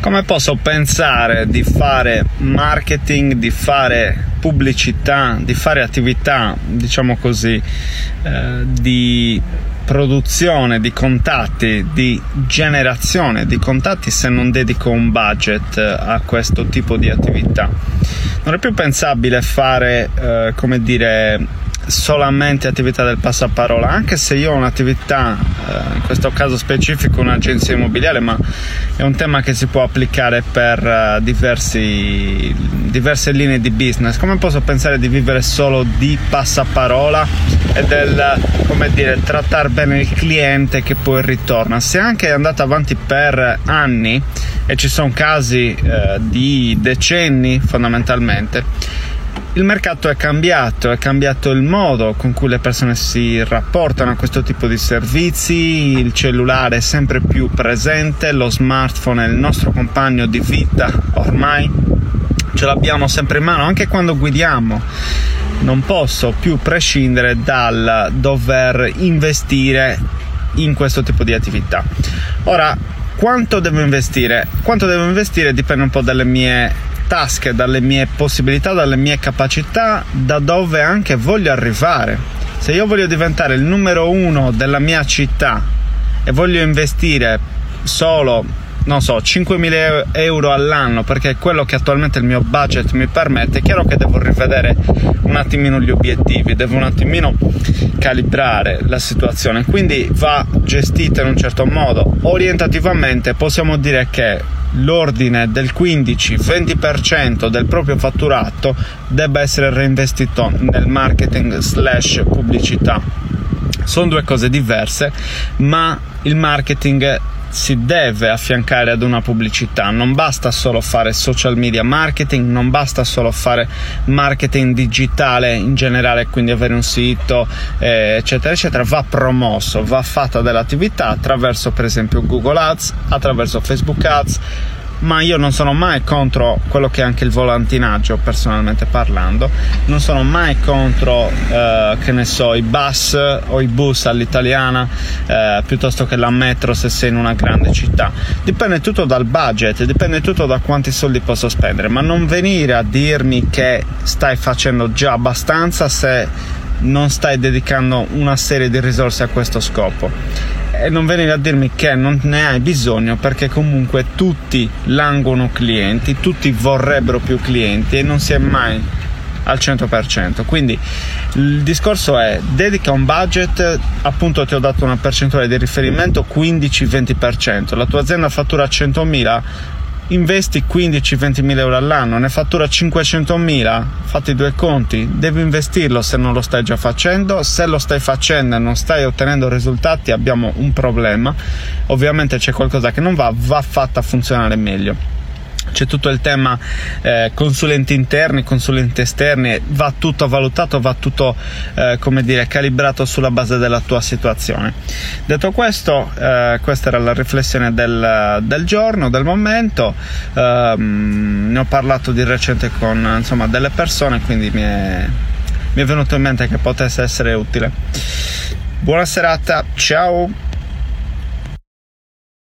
come posso pensare di fare marketing, di fare pubblicità, di fare attività, diciamo così, eh, di produzione di contatti, di generazione di contatti se non dedico un budget a questo tipo di attività. Non è più pensabile fare, eh, come dire, solamente attività del passaparola, anche se io ho un'attività, eh, in questo caso specifico un'agenzia immobiliare, ma è un tema che si può applicare per uh, diversi, diverse linee di business. Come posso pensare di vivere solo di passaparola e del, come dire, trattare bene il cliente che poi ritorna? Se anche è andato avanti per anni e ci sono casi eh, di decenni fondamentalmente, il mercato è cambiato, è cambiato il modo con cui le persone si rapportano a questo tipo di servizi, il cellulare è sempre più presente, lo smartphone è il nostro compagno di vita ormai, ce l'abbiamo sempre in mano anche quando guidiamo. Non posso più prescindere dal dover investire in questo tipo di attività. Ora, quanto devo investire? Quanto devo investire dipende un po' dalle mie tasche, dalle mie possibilità, dalle mie capacità, da dove anche voglio arrivare. Se io voglio diventare il numero uno della mia città e voglio investire solo non so, 5.000 euro all'anno perché è quello che attualmente il mio budget mi permette, è chiaro che devo rivedere un attimino gli obiettivi, devo un attimino calibrare la situazione, quindi va gestita in un certo modo. Orientativamente possiamo dire che l'ordine del 15-20% del proprio fatturato debba essere reinvestito nel marketing slash pubblicità. Sono due cose diverse, ma il marketing si deve affiancare ad una pubblicità, non basta solo fare social media marketing, non basta solo fare marketing digitale in generale, quindi avere un sito, eh, eccetera, eccetera, va promosso, va fatta dell'attività attraverso per esempio Google Ads, attraverso Facebook Ads, ma io non sono mai contro quello che è anche il volantinaggio, personalmente parlando. Non sono mai contro, eh, che ne so, i bus o i bus all'italiana eh, piuttosto che la metro se sei in una grande città. Dipende tutto dal budget, dipende tutto da quanti soldi posso spendere, ma non venire a dirmi che stai facendo già abbastanza se non stai dedicando una serie di risorse a questo scopo e non venire a dirmi che non ne hai bisogno perché comunque tutti languono clienti, tutti vorrebbero più clienti e non si è mai al 100%. Quindi il discorso è dedica un budget, appunto ti ho dato una percentuale di riferimento 15-20%, la tua azienda fattura 100.000, investi 15-20 mila euro all'anno, ne fattura 500 mila, fatti due conti, devi investirlo se non lo stai già facendo, se lo stai facendo e non stai ottenendo risultati abbiamo un problema, ovviamente c'è qualcosa che non va, va fatta funzionare meglio c'è tutto il tema eh, consulenti interni, consulenti esterni, va tutto valutato, va tutto eh, come dire, calibrato sulla base della tua situazione. Detto questo, eh, questa era la riflessione del, del giorno, del momento, ehm, ne ho parlato di recente con insomma, delle persone, quindi mi è, mi è venuto in mente che potesse essere utile. Buona serata, ciao!